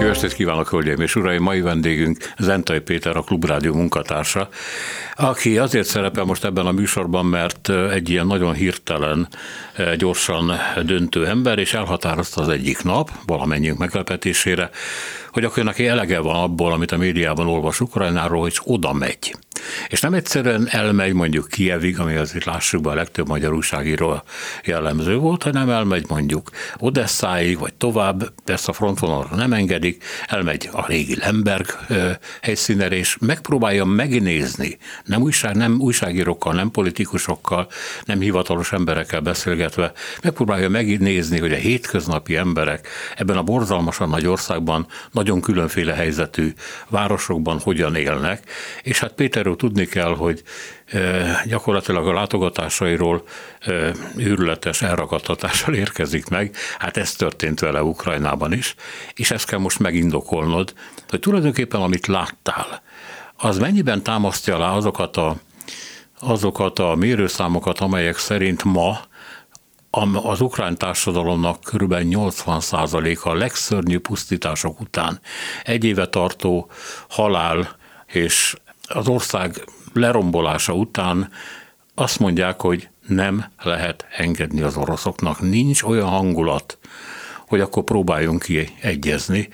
Jó estét kívánok, hölgyeim és uraim! Mai vendégünk Zentai Péter, a Klubrádió munkatársa, aki azért szerepel most ebben a műsorban, mert egy ilyen nagyon hirtelen, gyorsan döntő ember, és elhatározta az egyik nap, valamennyiünk meglepetésére, hogy akkor neki elege van abból, amit a médiában olvas Ukrajnáról, hogy oda megy. És nem egyszerűen elmegy mondjuk Kievig, ami azért lássuk be a legtöbb magyar újságíró jellemző volt, hanem elmegy mondjuk Odesszáig, vagy tovább, persze a frontvonalra nem engedik, elmegy a régi Lemberg helyszínere, és megpróbálja megnézni, nem, újság, nem újságírókkal, nem politikusokkal, nem hivatalos emberekkel beszélgetve, megpróbálja megnézni, hogy a hétköznapi emberek ebben a borzalmasan nagy országban, nagyon különféle helyzetű városokban hogyan élnek, és hát Péterről tudni kell, hogy gyakorlatilag a látogatásairól őrületes elragadtatással érkezik meg. Hát ez történt vele Ukrajnában is, és ezt kell most megindokolnod, hogy tulajdonképpen amit láttál, az mennyiben támasztja alá azokat a, azokat a mérőszámokat, amelyek szerint ma az ukrán társadalomnak kb. 80%-a a legszörnyű pusztítások után egy éve tartó halál és az ország lerombolása után azt mondják, hogy nem lehet engedni az oroszoknak. Nincs olyan hangulat, hogy akkor próbáljunk ki egyezni,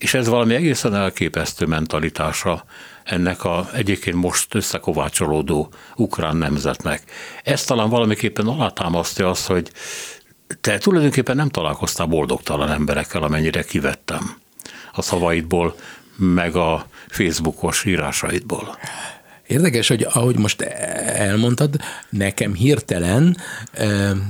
és ez valami egészen elképesztő mentalitása ennek a egyébként most összekovácsolódó ukrán nemzetnek. Ez talán valamiképpen alátámasztja azt, hogy te tulajdonképpen nem találkoztál boldogtalan emberekkel, amennyire kivettem a szavaidból, meg a Facebookos írásaidból. Érdekes, hogy ahogy most elmondtad, nekem hirtelen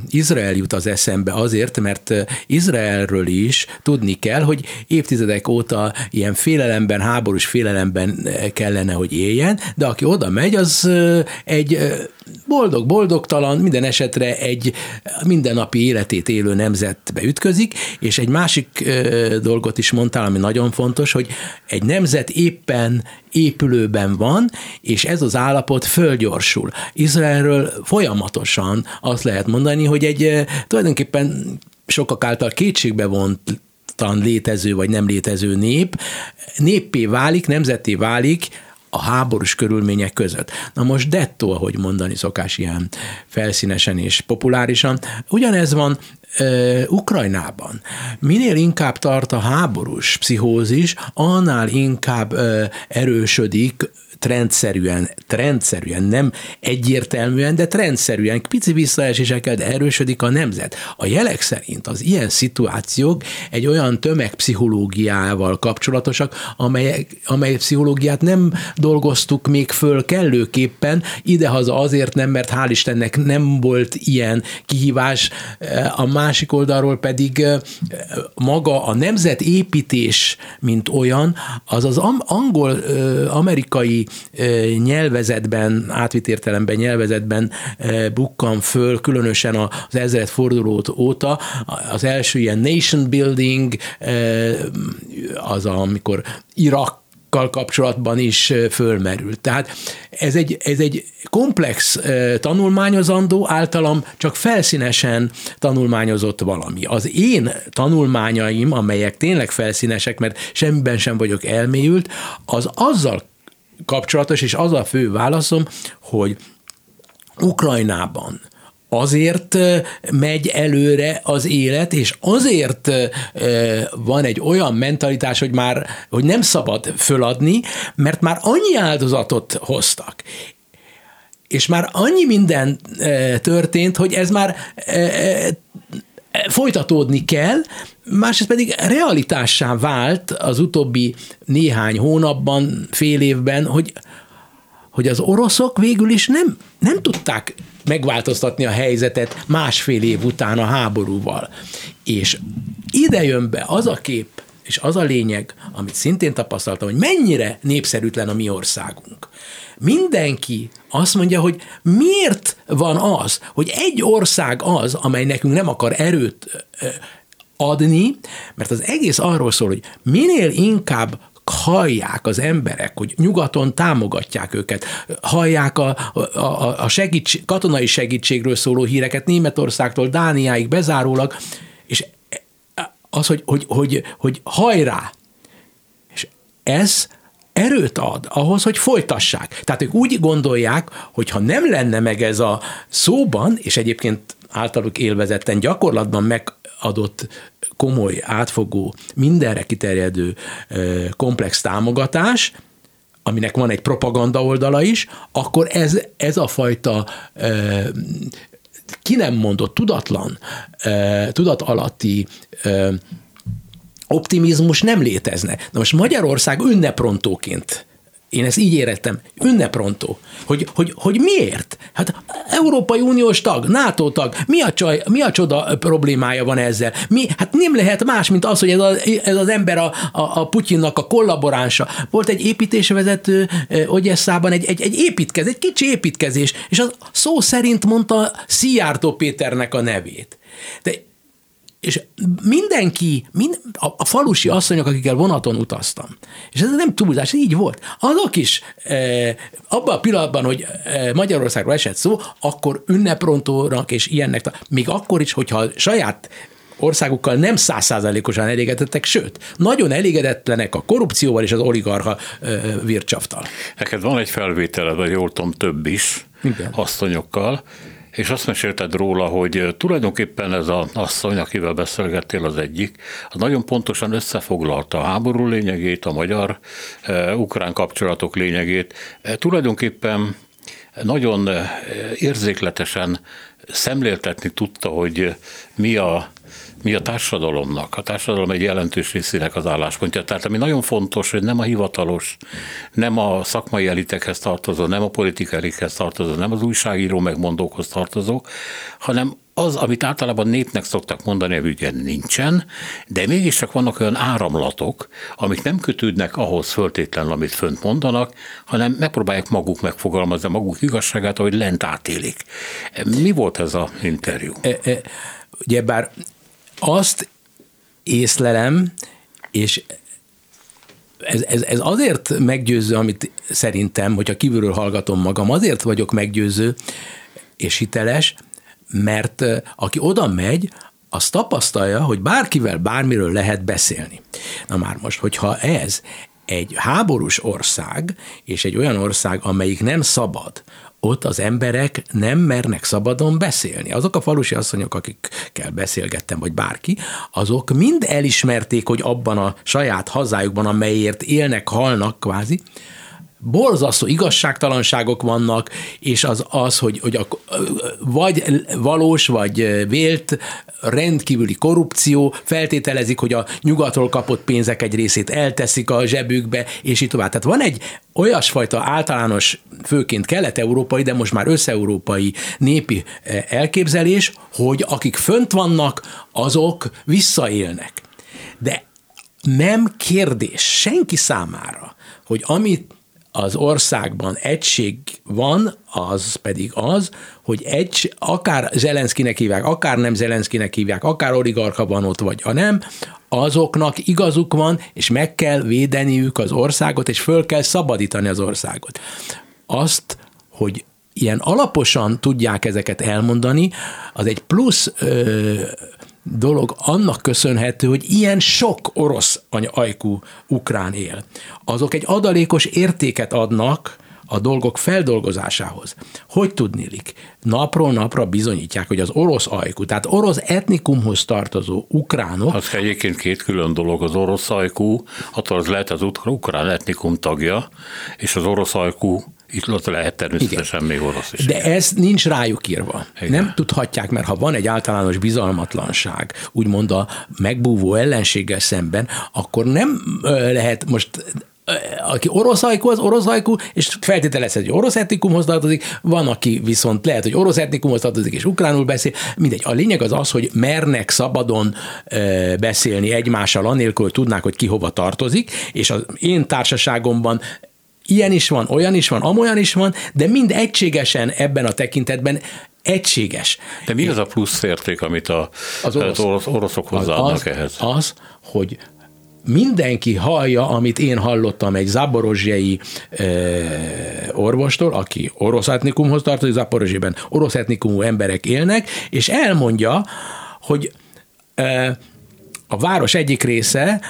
Izrael jut az eszembe azért, mert Izraelről is tudni kell, hogy évtizedek óta ilyen félelemben, háborús félelemben kellene, hogy éljen, de aki oda megy, az egy boldog, boldogtalan, minden esetre egy mindennapi életét élő nemzetbe ütközik, és egy másik dolgot is mondtál, ami nagyon fontos, hogy egy nemzet éppen épülőben van, és ez az állapot fölgyorsul. Izraelről folyamatosan azt lehet mondani, hogy egy tulajdonképpen sokak által kétségbe vont létező vagy nem létező nép, néppé válik, nemzeté válik, a háborús körülmények között. Na most dettó, ahogy mondani szokás ilyen felszínesen és populárisan, ugyanez van ö, Ukrajnában. Minél inkább tart a háborús pszichózis, annál inkább ö, erősödik trendszerűen, trendszerűen, nem egyértelműen, de trendszerűen, pici visszaesésekkel, de erősödik a nemzet. A jelek szerint az ilyen szituációk egy olyan tömegpszichológiával kapcsolatosak, amely, amely pszichológiát nem dolgoztuk még föl kellőképpen, idehaza azért nem, mert hál' Istennek nem volt ilyen kihívás, a másik oldalról pedig maga a nemzetépítés, mint olyan, az az angol-amerikai nyelvezetben, átvitt értelemben nyelvezetben bukkan föl, különösen az ezeret forduló óta. Az első ilyen nation building, az amikor Irak kapcsolatban is fölmerült. Tehát ez egy, ez egy komplex tanulmányozandó, általam csak felszínesen tanulmányozott valami. Az én tanulmányaim, amelyek tényleg felszínesek, mert semmiben sem vagyok elmélyült, az azzal kapcsolatos, és az a fő válaszom, hogy Ukrajnában azért megy előre az élet, és azért van egy olyan mentalitás, hogy már hogy nem szabad föladni, mert már annyi áldozatot hoztak. És már annyi minden történt, hogy ez már folytatódni kell, másrészt pedig realitássá vált az utóbbi néhány hónapban, fél évben, hogy, hogy az oroszok végül is nem, nem tudták megváltoztatni a helyzetet másfél év után a háborúval. És ide jön be az a kép, és az a lényeg, amit szintén tapasztaltam, hogy mennyire népszerűtlen a mi országunk. Mindenki azt mondja, hogy miért van az, hogy egy ország az, amely nekünk nem akar erőt adni, mert az egész arról szól, hogy minél inkább hallják az emberek, hogy nyugaton támogatják őket, hallják a, a, a segíts, katonai segítségről szóló híreket Németországtól Dániáig bezárólag, és az, hogy, hogy, hogy, hogy hajrá, és ez erőt ad ahhoz, hogy folytassák. Tehát ők úgy gondolják, hogy ha nem lenne meg ez a szóban, és egyébként általuk élvezetten gyakorlatban megadott komoly, átfogó, mindenre kiterjedő komplex támogatás, aminek van egy propaganda oldala is, akkor ez, ez a fajta ki nem mondott, tudatlan, tudat alatti optimizmus nem létezne. Na most Magyarország ünneprontóként én ezt így érettem, ünneprontó. Hogy, hogy, hogy miért? Hát Európai Uniós tag, NATO tag, mi a, csaj, mi a csoda problémája van ezzel? Mi, hát nem lehet más, mint az, hogy ez, a, ez az ember a, a, a Putyinnak a kollaboránsa. Volt egy építésvezető Ogyesszában, egy, egy, egy építkezés, egy kicsi építkezés, és az szó szerint mondta Szijjártó Péternek a nevét. De és mindenki, mind, a, a falusi asszonyok, akikkel vonaton utaztam, és ez nem túlzás, így volt, azok is e, abban a pillanatban, hogy e, Magyarországról esett szó, akkor ünneprontónak és ilyennek, még akkor is, hogyha saját országukkal nem százszázalékosan elégedettek, sőt, nagyon elégedetlenek a korrupcióval és az oligarcha e, vircsaftal. Neked van egy felvételed, vagy jól tudom, több is, Igen. asszonyokkal, és azt mesélted róla, hogy tulajdonképpen ez az asszony, akivel beszélgettél az egyik, az nagyon pontosan összefoglalta a háború lényegét, a magyar-ukrán kapcsolatok lényegét. Tulajdonképpen nagyon érzékletesen szemléltetni tudta, hogy mi a mi a társadalomnak, a társadalom egy jelentős részének az álláspontja. Tehát ami nagyon fontos, hogy nem a hivatalos, nem a szakmai elitekhez tartozó, nem a politikai elitekhez tartozó, nem az újságíró megmondókhoz tartozó, hanem az, amit általában népnek szoktak mondani, hogy ugye nincsen, de mégiscsak vannak olyan áramlatok, amik nem kötődnek ahhoz föltétlenül, amit fönt mondanak, hanem megpróbálják maguk megfogalmazni maguk igazságát, ahogy lent átélik. Mi volt ez a interjú? E, e, ugye bár azt észlelem, és ez, ez, ez azért meggyőző, amit szerintem, hogyha kívülről hallgatom magam, azért vagyok meggyőző és hiteles, mert aki oda megy, az tapasztalja, hogy bárkivel bármiről lehet beszélni. Na már most, hogyha ez egy háborús ország, és egy olyan ország, amelyik nem szabad, ott az emberek nem mernek szabadon beszélni. Azok a falusi asszonyok, akikkel beszélgettem, vagy bárki, azok mind elismerték, hogy abban a saját hazájukban, amelyért élnek, halnak kvázi, borzasztó igazságtalanságok vannak, és az az, hogy, hogy a, vagy valós, vagy vélt rendkívüli korrupció, feltételezik, hogy a nyugatról kapott pénzek egy részét elteszik a zsebükbe, és így tovább. Tehát van egy olyasfajta általános, főként kelet-európai, de most már összeurópai népi elképzelés, hogy akik fönt vannak, azok visszaélnek. De nem kérdés senki számára, hogy amit az országban egység van, az pedig az, hogy egy, akár Zelenszkinek hívják, akár nem Zelenszkinek hívják, akár oligarcha van ott, vagy a nem, azoknak igazuk van, és meg kell védeniük az országot, és föl kell szabadítani az országot. Azt, hogy ilyen alaposan tudják ezeket elmondani, az egy plusz ö, dolog annak köszönhető, hogy ilyen sok orosz ajkú ukrán él. Azok egy adalékos értéket adnak a dolgok feldolgozásához. Hogy tudnélik? Napról napra bizonyítják, hogy az orosz ajkú, tehát orosz etnikumhoz tartozó ukránok. Az egyébként két külön dolog. Az orosz ajkú, attól az lehet az ukrán etnikum tagja, és az orosz ajkú itt ott lehet természetesen Igen. még orosz is. De ez nincs rájuk írva. Igen. Nem tudhatják, mert ha van egy általános bizalmatlanság, úgymond a megbúvó ellenséggel szemben, akkor nem lehet most aki orosz ajkú, az orosz ajkú, és feltételezhet, hogy orosz etnikumhoz tartozik, van, aki viszont lehet, hogy orosz etnikumhoz tartozik, és ukránul beszél. Mindegy. A lényeg az az, hogy mernek szabadon beszélni egymással, anélkül, hogy tudnák, hogy ki hova tartozik, és az én társaságomban ilyen is van, olyan is van, amolyan is van, de mind egységesen ebben a tekintetben egységes. De mi az a plusz érték, amit a, az orosz, orosz, oroszok hozzáadnak az, ehhez? Az, hogy mindenki hallja, amit én hallottam egy zaborozsiai e, orvostól, aki orosz etnikumhoz tartozik, Zaporozsiben orosz etnikumú emberek élnek, és elmondja, hogy e, a város egyik része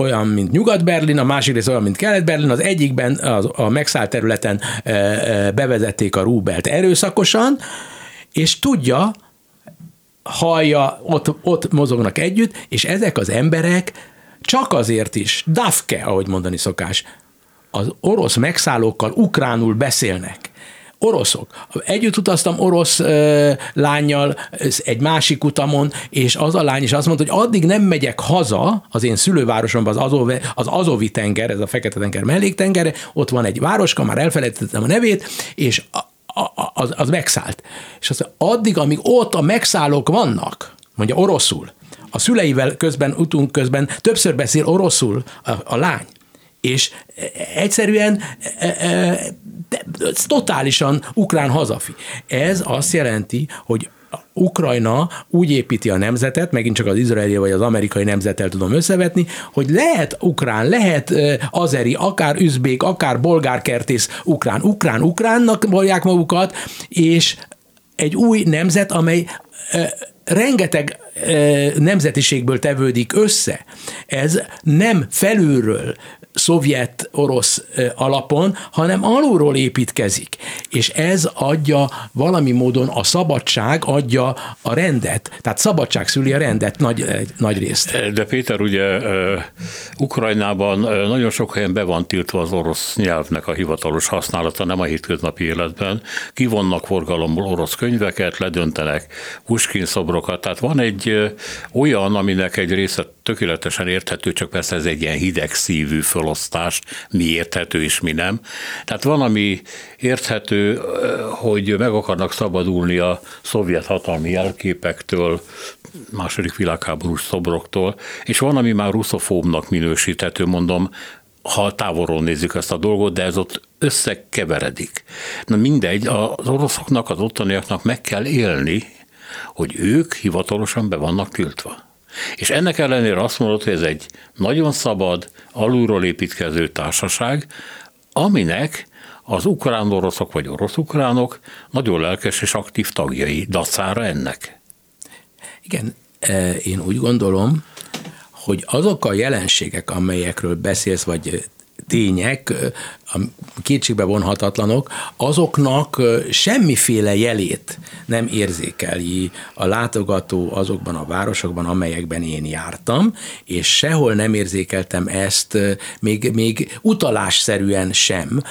olyan, mint Nyugat-Berlin, a másik rész olyan, mint Kelet-Berlin, az egyikben az, a megszállt területen e, e, bevezették a rúbelt erőszakosan, és tudja, hallja, ott, ott mozognak együtt, és ezek az emberek csak azért is, dafke, ahogy mondani szokás, az orosz megszállókkal ukránul beszélnek. Oroszok. Együtt utaztam orosz ö, lányjal egy másik utamon, és az a lány is azt mondta, hogy addig nem megyek haza az én szülővárosomban, az, Azov, az Azovi tenger, ez a Fekete-tenger melléktengere, ott van egy városka, már elfelejtettem a nevét, és az, az megszállt. És az, addig, amíg ott a megszállók vannak, mondja oroszul, a szüleivel közben, utunk közben többször beszél oroszul a, a lány, és egyszerűen e, e, totálisan ukrán hazafi. Ez azt jelenti, hogy Ukrajna úgy építi a nemzetet, megint csak az izraeli vagy az amerikai nemzettel tudom összevetni, hogy lehet ukrán, lehet azeri, akár üzbék, akár bolgárkertész ukrán, ukrán, ukránnak bolják magukat, és egy új nemzet, amely rengeteg nemzetiségből tevődik össze. Ez nem felülről szovjet-orosz alapon, hanem alulról építkezik. És ez adja valami módon a szabadság adja a rendet. Tehát szabadság szüli a rendet nagy, nagy részt. De Péter, ugye Ukrajnában nagyon sok helyen be van tiltva az orosz nyelvnek a hivatalos használata, nem a hétköznapi életben. Kivonnak forgalomból orosz könyveket, ledöntenek Puskin szobrokat. Tehát van egy olyan, aminek egy része tökéletesen érthető, csak persze ez egy ilyen hideg szívű felosztást, mi érthető és mi nem. Tehát van, ami érthető, hogy meg akarnak szabadulni a szovjet hatalmi jelképektől, második világháborús szobroktól, és van, ami már russzofóbnak minősíthető, mondom, ha távolról nézzük ezt a dolgot, de ez ott összekeveredik. Na mindegy, az oroszoknak, az ottaniaknak meg kell élni, hogy ők hivatalosan be vannak tiltva. És ennek ellenére azt mondod, hogy ez egy nagyon szabad, alulról építkező társaság, aminek az ukrán-oroszok vagy orosz-ukránok nagyon lelkes és aktív tagjai dacára ennek. Igen, e, én úgy gondolom, hogy azok a jelenségek, amelyekről beszélsz, vagy tények, kétségbe vonhatatlanok, azoknak semmiféle jelét nem érzékeli a látogató azokban a városokban, amelyekben én jártam, és sehol nem érzékeltem ezt még, még utalásszerűen sem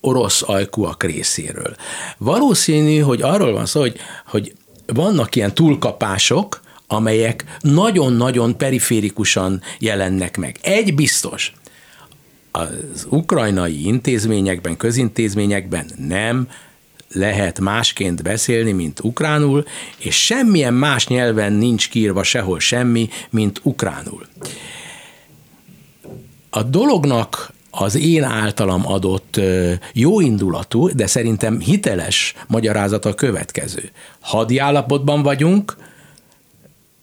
orosz ajkúak részéről. Valószínű, hogy arról van szó, hogy, hogy vannak ilyen túlkapások, amelyek nagyon-nagyon periférikusan jelennek meg. Egy biztos, az ukrajnai intézményekben, közintézményekben nem lehet másként beszélni, mint ukránul, és semmilyen más nyelven nincs kiírva sehol semmi, mint ukránul. A dolognak az én általam adott jóindulatú, de szerintem hiteles magyarázata a következő. Hadi állapotban vagyunk,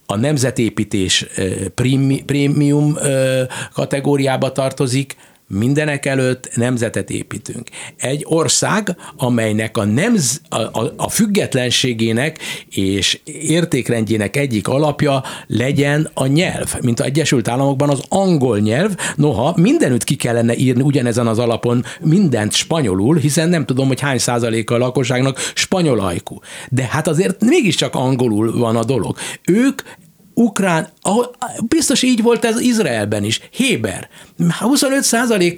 a nemzetépítés prémium kategóriába tartozik, mindenek előtt nemzetet építünk. Egy ország, amelynek a, nemz, a, a, a függetlenségének és értékrendjének egyik alapja legyen a nyelv, mint az Egyesült Államokban az angol nyelv, noha mindenütt ki kellene írni ugyanezen az alapon mindent spanyolul, hiszen nem tudom, hogy hány százaléka a lakosságnak spanyol ajkú. De hát azért mégiscsak angolul van a dolog. Ők ukrán, biztos így volt ez Izraelben is, Héber. 25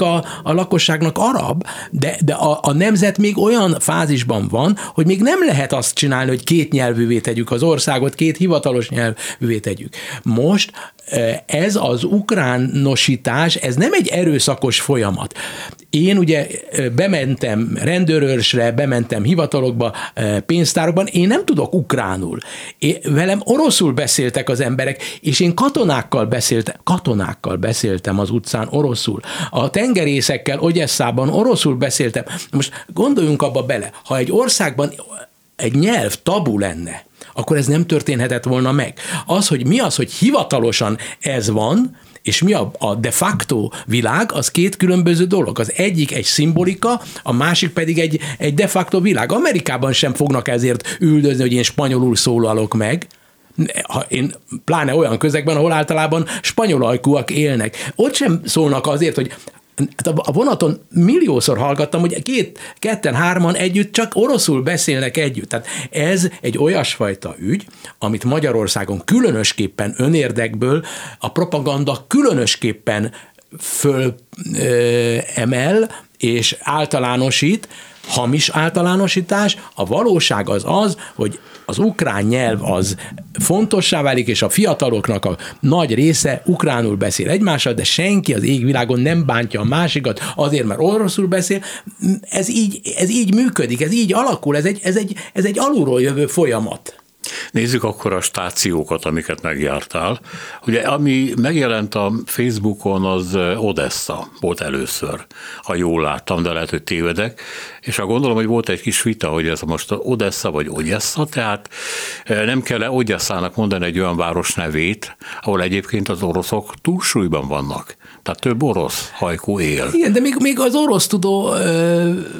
a, a lakosságnak arab, de, de a, a nemzet még olyan fázisban van, hogy még nem lehet azt csinálni, hogy két nyelvűvé tegyük az országot, két hivatalos nyelvűvé tegyük. Most ez az ukránosítás, ez nem egy erőszakos folyamat. Én ugye bementem rendőrőrsre, bementem hivatalokba, pénztárokban, én nem tudok ukránul. Én, velem oroszul beszéltek az emberek, és én katonákkal beszéltem, katonákkal beszéltem az utcán oroszul. A tengerészekkel Ogyesszában oroszul beszéltem. Most gondoljunk abba bele, ha egy országban egy nyelv tabu lenne, akkor ez nem történhetett volna meg. Az, hogy mi az, hogy hivatalosan ez van, és mi a, a de facto világ, az két különböző dolog. Az egyik egy szimbolika, a másik pedig egy, egy de facto világ. Amerikában sem fognak ezért üldözni, hogy én spanyolul szólalok meg, ha én pláne olyan közegben, ahol általában spanyol ajkúak élnek. Ott sem szólnak azért, hogy a vonaton milliószor hallgattam, hogy két, ketten, hárman együtt csak oroszul beszélnek együtt. Tehát ez egy olyasfajta ügy, amit Magyarországon különösképpen önérdekből a propaganda különösképpen fölemel és általánosít, hamis általánosítás, a valóság az az, hogy az ukrán nyelv az fontossá válik, és a fiataloknak a nagy része ukránul beszél egymással, de senki az égvilágon nem bántja a másikat azért, mert oroszul beszél. Ez így, ez így működik, ez így alakul, ez egy, ez egy, ez egy alulról jövő folyamat. Nézzük akkor a stációkat, amiket megjártál. Ugye, ami megjelent a Facebookon, az Odessa volt először, ha jól láttam, de lehet, hogy tévedek. És ha gondolom, hogy volt egy kis vita, hogy ez most Odessa vagy Odessa, tehát nem kell-e Odesszának mondani egy olyan város nevét, ahol egyébként az oroszok túlsúlyban vannak. Tehát több orosz hajkó él. Igen, de még, még az orosz tudó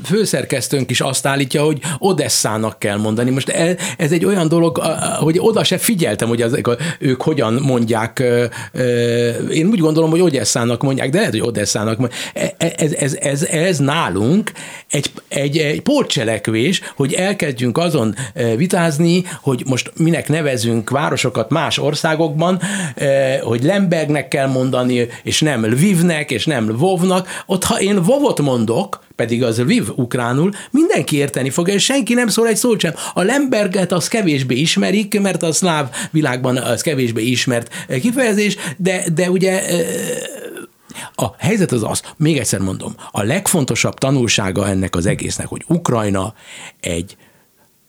főszerkesztőnk is azt állítja, hogy Odesszának kell mondani. Most e, ez egy olyan dolog, hogy oda se figyeltem, hogy ezek a, ők hogyan mondják. Én úgy gondolom, hogy Odesszának mondják, de lehet, hogy Odesszának mondják. E, e, ez, ez, ez, ez nálunk egy, egy, egy pótcselekvés, hogy elkezdjünk azon vitázni, hogy most minek nevezünk városokat más országokban, hogy Lembergnek kell mondani, és nem Lvivnek, és nem Lvovnak. Ott, ha én Vovot mondok, pedig az Lviv ukránul, mindenki érteni fogja, és senki nem szól egy szót sem. A Lemberget az kevésbé ismerik, mert a szláv világban az kevésbé ismert kifejezés, de, de ugye a helyzet az az, még egyszer mondom, a legfontosabb tanulsága ennek az egésznek, hogy Ukrajna egy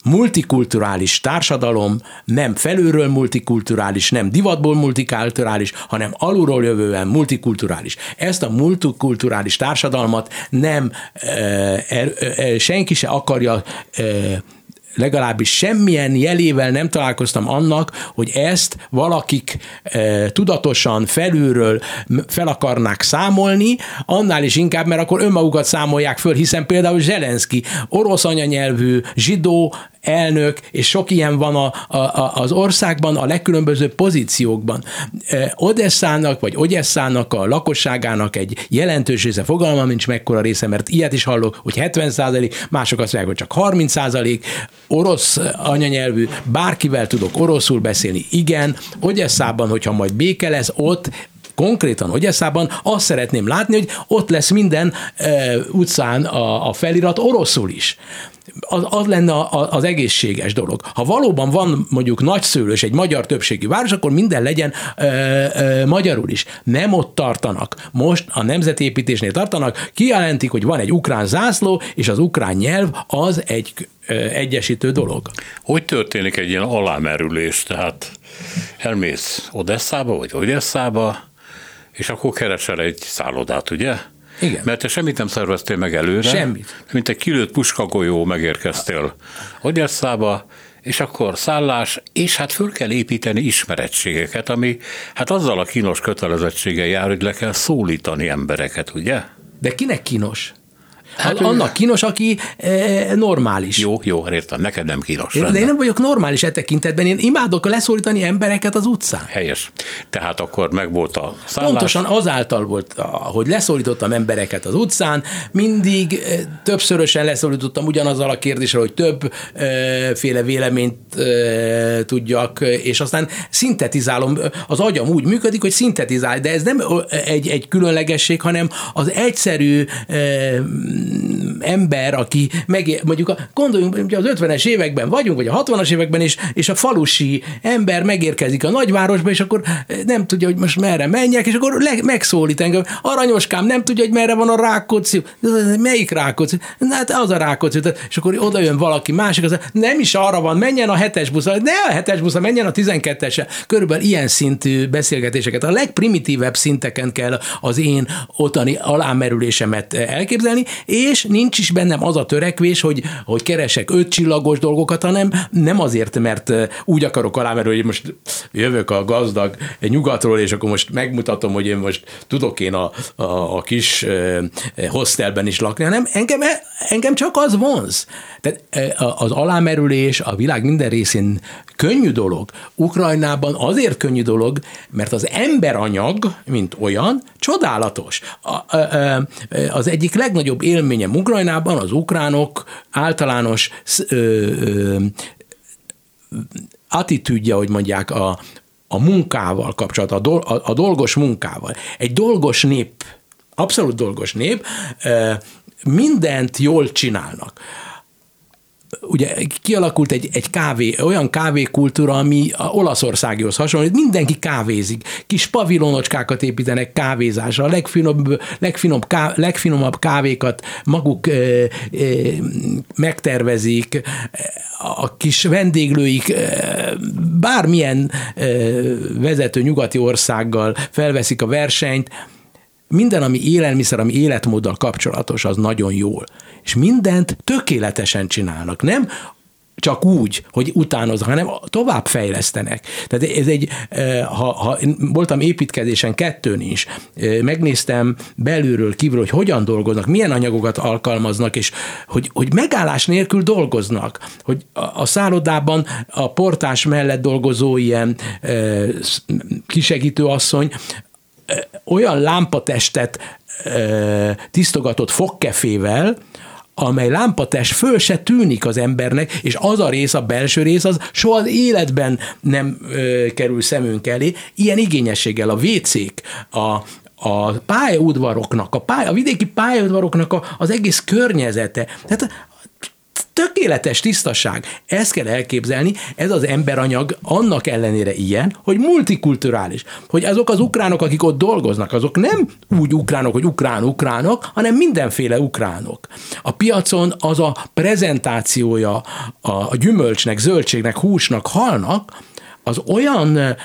multikulturális társadalom, nem felülről multikulturális, nem divatból multikulturális, hanem alulról jövően multikulturális. Ezt a multikulturális társadalmat nem e, e, senki se akarja e, legalábbis semmilyen jelével nem találkoztam annak, hogy ezt valakik e, tudatosan felülről fel akarnák számolni, annál is inkább, mert akkor önmagukat számolják föl, hiszen például Zelenszky orosz anyanyelvű, zsidó, elnök, és sok ilyen van a, a, az országban, a legkülönbözőbb pozíciókban. Odesszának, vagy Ogyesszának a lakosságának egy jelentős része, fogalmam nincs mekkora része, mert ilyet is hallok, hogy 70 százalék, mások azt mondják, hogy csak 30 százalék, orosz anyanyelvű, bárkivel tudok oroszul beszélni, igen, Ogyesszában, hogyha majd béke lesz, ott konkrétan Ogyeszában azt szeretném látni, hogy ott lesz minden e, utcán a, a felirat oroszul is az, az lenne az egészséges dolog. Ha valóban van mondjuk nagyszőlős egy magyar többségű város, akkor minden legyen ö, ö, magyarul is. Nem ott tartanak. Most a nemzetépítésnél tartanak, kijelentik, hogy van egy ukrán zászló, és az ukrán nyelv az egy ö, egyesítő dolog. Hogy történik egy ilyen alámerülés? Tehát elmész Odesszába, vagy Odesszába, és akkor keresel egy szállodát, ugye? Igen. Mert te semmit nem szerveztél meg előre. Semmit. Mint egy kilőtt puskagolyó megérkeztél Odesszába, és akkor szállás, és hát föl kell építeni ismerettségeket, ami hát azzal a kínos kötelezettsége jár, hogy le kell szólítani embereket, ugye? De kinek kínos? Hát annak kínos, aki e, normális. Jó, jó, értem, neked nem kínos. Én, de én nem vagyok normális e tekintetben, én imádok leszólítani embereket az utcán. Helyes. Tehát akkor meg volt a szállás. Pontosan azáltal volt, hogy leszólítottam embereket az utcán, mindig e, többszörösen leszólítottam ugyanazzal a kérdéssel, hogy többféle véleményt e, tudjak, és aztán szintetizálom. Az agyam úgy működik, hogy szintetizál, de ez nem egy, egy különlegesség, hanem az egyszerű ember, aki meg, mondjuk a, gondoljunk, hogy az 50-es években vagyunk, vagy a 60-as években, és, és a falusi ember megérkezik a nagyvárosba, és akkor nem tudja, hogy most merre menjek, és akkor le, megszólít engem. Aranyoskám, nem tudja, hogy merre van a Rákóczi. Melyik Rákóczi? Hát az a Rákóczi. És akkor oda jön valaki másik, az nem is arra van, menjen a hetes busz, ne a hetes busz, menjen a 12-esre. Körülbelül ilyen szintű beszélgetéseket. A legprimitívebb szinteken kell az én otani alámerülésemet elképzelni, és nincs is bennem az a törekvés, hogy, hogy keresek öt csillagos dolgokat, hanem nem azért, mert úgy akarok alámerülni, hogy most jövök a gazdag nyugatról, és akkor most megmutatom, hogy én most tudok én a, a, a kis hostelben is lakni, hanem engem, engem csak az vonz. Tehát az alámerülés a világ minden részén könnyű dolog. Ukrajnában azért könnyű dolog, mert az emberanyag, mint olyan, csodálatos. A, a, a, az egyik legnagyobb élményem Ukrajnában az ukránok általános ö, ö, attitűdje, hogy mondják, a, a munkával kapcsolatban, a, dol, a, a dolgos munkával. Egy dolgos nép, abszolút dolgos nép, mindent jól csinálnak ugye kialakult egy, egy kávé, olyan kávékultúra, ami a Olaszországihoz hasonlít, mindenki kávézik, kis pavilonocskákat építenek kávézásra, a legfinomabb, legfinomabb, ká, legfinomabb kávékat maguk e, e, megtervezik, a kis vendéglőik e, bármilyen e, vezető nyugati országgal felveszik a versenyt, minden, ami élelmiszer, ami életmóddal kapcsolatos, az nagyon jól. És mindent tökéletesen csinálnak. Nem csak úgy, hogy utánoznak, hanem tovább fejlesztenek. Tehát ez egy, eh, ha, ha voltam építkezésen kettőn is, eh, megnéztem belülről, kívül, hogy hogyan dolgoznak, milyen anyagokat alkalmaznak, és hogy, hogy megállás nélkül dolgoznak, hogy a, szállodában a portás mellett dolgozó ilyen e, kisegítő asszony olyan lámpatestet tisztogatott fogkefével, amely lámpatest föl se tűnik az embernek, és az a rész, a belső rész, az soha az életben nem ö, kerül szemünk elé. Ilyen igényességgel a vécék, a, a pályaudvaroknak, a, pálya, a vidéki pályaudvaroknak a, az egész környezete. Tehát tökéletes tisztaság. Ezt kell elképzelni, ez az emberanyag annak ellenére ilyen, hogy multikulturális, hogy azok az ukránok, akik ott dolgoznak, azok nem úgy ukránok, hogy ukrán-ukránok, hanem mindenféle ukránok. A piacon az a prezentációja a gyümölcsnek, zöldségnek, húsnak, halnak, az olyan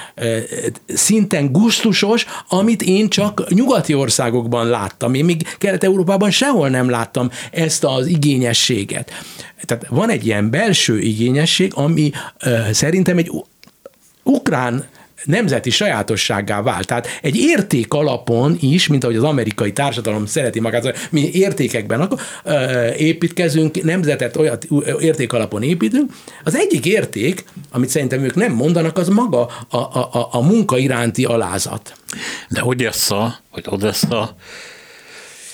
szinten gusztusos, amit én csak nyugati országokban láttam. Én még Kelet-Európában sehol nem láttam ezt az igényességet. Tehát van egy ilyen belső igényesség, ami szerintem egy ukrán nemzeti sajátossággá vált. Tehát egy érték alapon is, mint ahogy az amerikai társadalom szereti magát, mi értékekben építkezünk, nemzetet olyan érték alapon építünk. Az egyik érték, amit szerintem ők nem mondanak, az maga a, a, a, a munka iránti alázat. De Odessa, vagy Odessa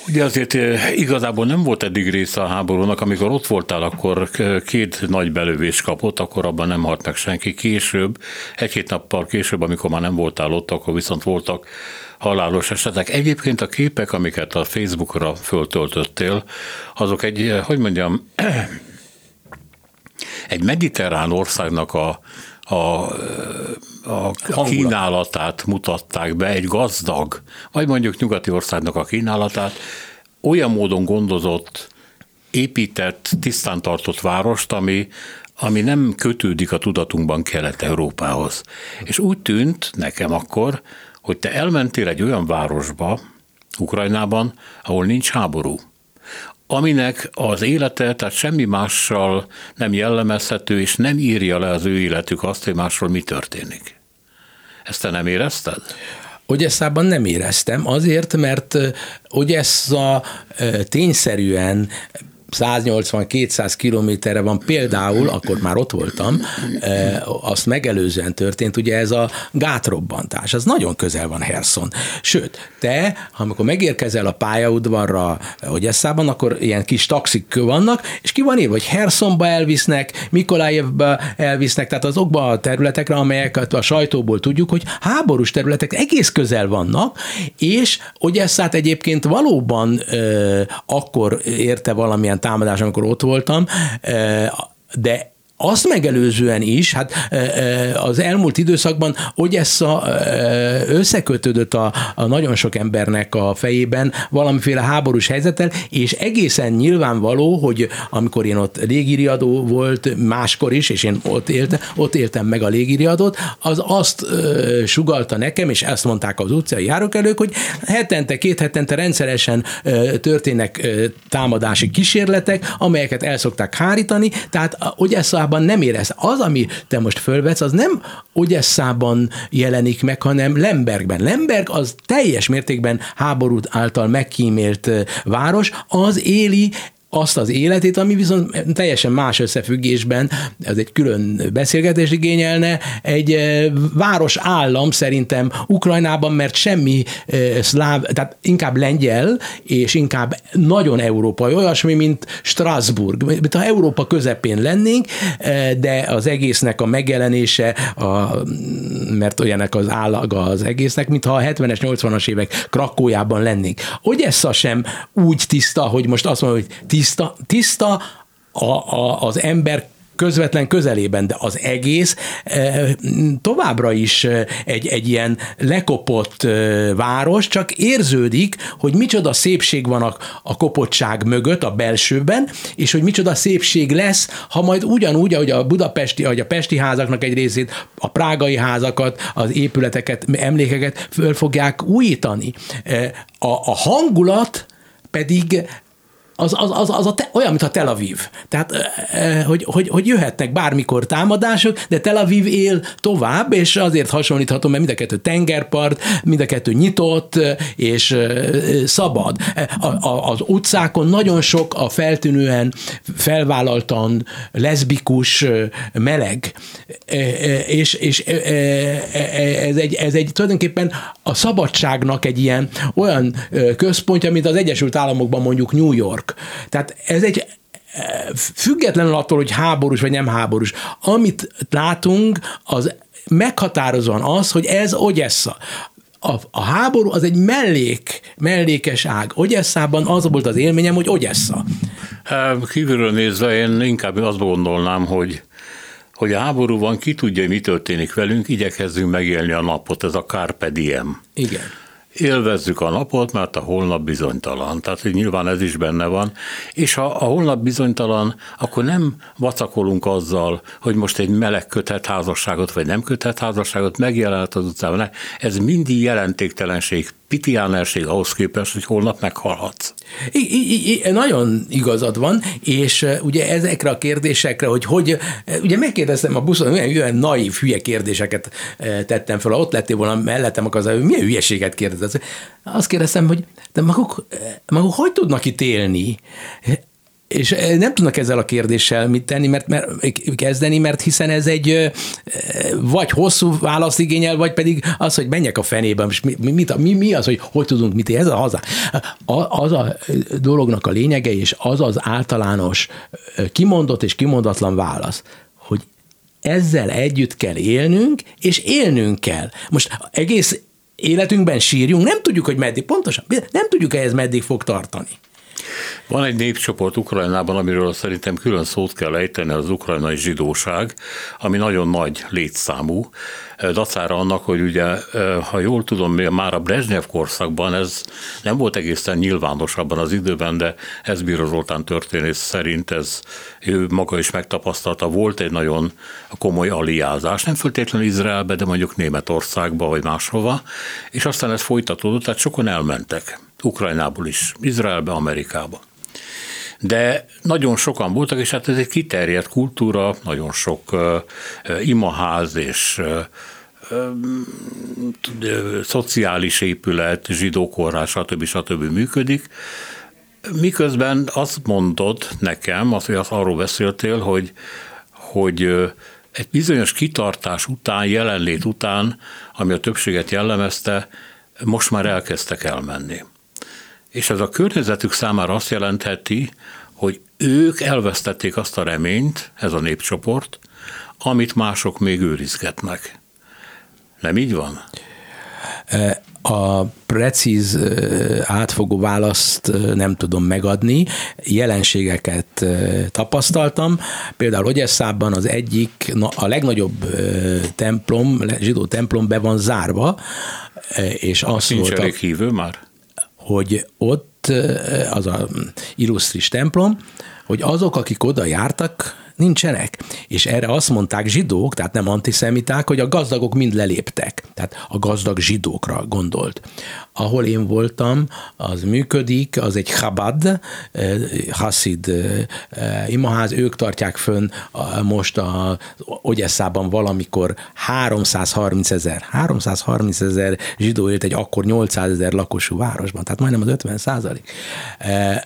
Ugye azért eh, igazából nem volt eddig része a háborúnak, amikor ott voltál, akkor két nagy belövés kapott, akkor abban nem halt meg senki. Később, egy-két nappal később, amikor már nem voltál ott, akkor viszont voltak halálos esetek. Egyébként a képek, amiket a Facebookra föltöltöttél, azok egy, eh, hogy mondjam, egy mediterrán országnak a, a, a kínálatát mutatták be, egy gazdag, vagy mondjuk nyugati országnak a kínálatát, olyan módon gondozott, épített, tisztán tartott várost, ami, ami nem kötődik a tudatunkban Kelet-Európához. És úgy tűnt nekem akkor, hogy te elmentél egy olyan városba, Ukrajnában, ahol nincs háború aminek az élete, tehát semmi mással nem jellemezhető, és nem írja le az ő életük azt, hogy másról mi történik. Ezt te nem érezted? Ogyesszában nem éreztem, azért, mert Ogyessa tényszerűen 180-200 kilométerre van például, akkor már ott voltam, azt megelőzően történt, ugye ez a gátrobbantás, az nagyon közel van Herson. Sőt, te, amikor megérkezel a pályaudvarra Ogyesszában, akkor ilyen kis taxik vannak, és ki van írva, hogy Hersonba elvisznek, Mikolájevba elvisznek, tehát azokba a területekre, amelyeket a sajtóból tudjuk, hogy háborús területek egész közel vannak, és Ogyesszát egyébként valóban ö, akkor érte valamilyen támadás, amikor ott voltam, de azt megelőzően is, hát az elmúlt időszakban Ogyessa összekötődött a, a nagyon sok embernek a fejében valamiféle háborús helyzettel, és egészen nyilvánvaló, hogy amikor én ott légiriadó volt máskor is, és én ott éltem, ott éltem meg a légiriadót, az azt sugalta nekem, és ezt mondták az utcai járókelők, hogy hetente, két hetente rendszeresen történnek támadási kísérletek, amelyeket el szokták hárítani, tehát Ogyessa Odesszában nem érez. Az, ami te most fölvetsz, az nem Odesszában jelenik meg, hanem Lembergben. Lemberg az teljes mértékben háború által megkímélt város, az éli azt az életét, ami viszont teljesen más összefüggésben, ez egy külön beszélgetés igényelne, egy eh, város állam szerintem Ukrajnában, mert semmi eh, szláv, tehát inkább lengyel, és inkább nagyon európai, olyasmi, mint Strasbourg, mint ha Európa közepén lennénk, eh, de az egésznek a megjelenése, a, mert olyanek az állaga az egésznek, mintha a 70-es, 80-as évek Krakójában lennénk. Ogyessa sem úgy tiszta, hogy most azt mondom, hogy tiszta, tiszta, tiszta a, a, az ember közvetlen közelében, de az egész eh, továbbra is eh, egy, egy ilyen lekopott eh, város, csak érződik, hogy micsoda szépség van a, a kopottság mögött, a belsőben, és hogy micsoda szépség lesz, ha majd ugyanúgy, ahogy a budapesti, ahogy a pesti házaknak egy részét, a prágai házakat, az épületeket, emlékeket föl fogják újítani. A, a hangulat pedig az, az, az, az a te, olyan, mint a Tel Aviv. Tehát, hogy, hogy, hogy jöhetnek bármikor támadások, de Tel Aviv él tovább, és azért hasonlíthatom, mert mind a kettő tengerpart, mind a kettő nyitott és szabad. A, a, az utcákon nagyon sok a feltűnően, felvállaltan leszbikus meleg, és, és ez, egy, ez egy tulajdonképpen a szabadságnak egy ilyen olyan központja, mint az Egyesült Államokban mondjuk New York, York. Tehát ez egy függetlenül attól, hogy háborús vagy nem háborús, amit látunk, az meghatározóan az, hogy ez Ogyessa. A, a háború az egy mellék, mellékes ág. Ogyesszában az volt az élményem, hogy Ogyessa. Kívülről nézve én inkább azt gondolnám, hogy hogy a háború van, ki tudja, mi történik velünk, igyekezzünk megélni a napot, ez a carpe diem. Igen élvezzük a napot, mert a holnap bizonytalan. Tehát, hogy nyilván ez is benne van. És ha a holnap bizonytalan, akkor nem vacakolunk azzal, hogy most egy meleg köthet házasságot, vagy nem köthet házasságot, megjelent az utcában. Ez mindig jelentéktelenség, pitiánerség ahhoz képest, hogy holnap meghalhatsz. I, I, I, nagyon igazad van, és ugye ezekre a kérdésekre, hogy hogy, ugye megkérdeztem a buszon, olyan, olyan naív, hülye kérdéseket tettem fel, ha ott lettél volna mellettem, akkor az, hogy milyen hülyeséget kérdezett. Azt kérdeztem, hogy de maguk, maguk hogy tudnak itt élni? És eh, nem tudnak ezzel a kérdéssel mit tenni, mert, mert kezdeni, mert hiszen ez egy eh, vagy hosszú választ igényel, vagy pedig az, hogy menjek a fenébe, és mi, mi, mi, mi az, hogy hogy tudunk mit ez a haza. Az a dolognak a lényege, és az az általános eh, kimondott és kimondatlan válasz, hogy ezzel együtt kell élnünk, és élnünk kell. Most egész életünkben sírjunk, nem tudjuk, hogy meddig, pontosan, nem tudjuk, hogy ez meddig fog tartani. Van egy népcsoport Ukrajnában, amiről szerintem külön szót kell ejteni, az ukrajnai zsidóság, ami nagyon nagy létszámú. Dacára annak, hogy ugye, ha jól tudom, már a Brezsnyev korszakban ez nem volt egészen nyilvános abban az időben, de ez Bíró Zoltán történész szerint ez ő maga is megtapasztalta, volt egy nagyon komoly aliázás, nem föltétlenül Izraelbe, de mondjuk Németországba vagy máshova, és aztán ez folytatódott, tehát sokan elmentek. Ukrajnából is, Izraelbe, Amerikába. De nagyon sokan voltak, és hát ez egy kiterjedt kultúra, nagyon sok imaház és uh, szociális épület, zsidókorrás, stb. stb. működik. Miközben azt mondod nekem, azt, hogy azt arról beszéltél, hogy, hogy egy bizonyos kitartás után, jelenlét után, ami a többséget jellemezte, most már elkezdtek elmenni. És ez a környezetük számára azt jelentheti, hogy ők elvesztették azt a reményt, ez a népcsoport, amit mások még őrizgetnek. Nem így van? A precíz, átfogó választ nem tudom megadni. Jelenségeket tapasztaltam. Például Ogyesszában az egyik, a legnagyobb templom, zsidó templom be van zárva, és azt Nincs volt elég hívő már? Hogy ott az a illusztris templom, hogy azok, akik oda jártak, nincsenek. És erre azt mondták zsidók, tehát nem antiszemiták, hogy a gazdagok mind leléptek. Tehát a gazdag zsidókra gondolt. Ahol én voltam, az működik, az egy Chabad, eh, Hasid eh, imaház, ők tartják fönn most a Ogyesszában valamikor 330 ezer, 330 ezer zsidó élt egy akkor 800 ezer lakosú városban, tehát majdnem az 50 százalék eh,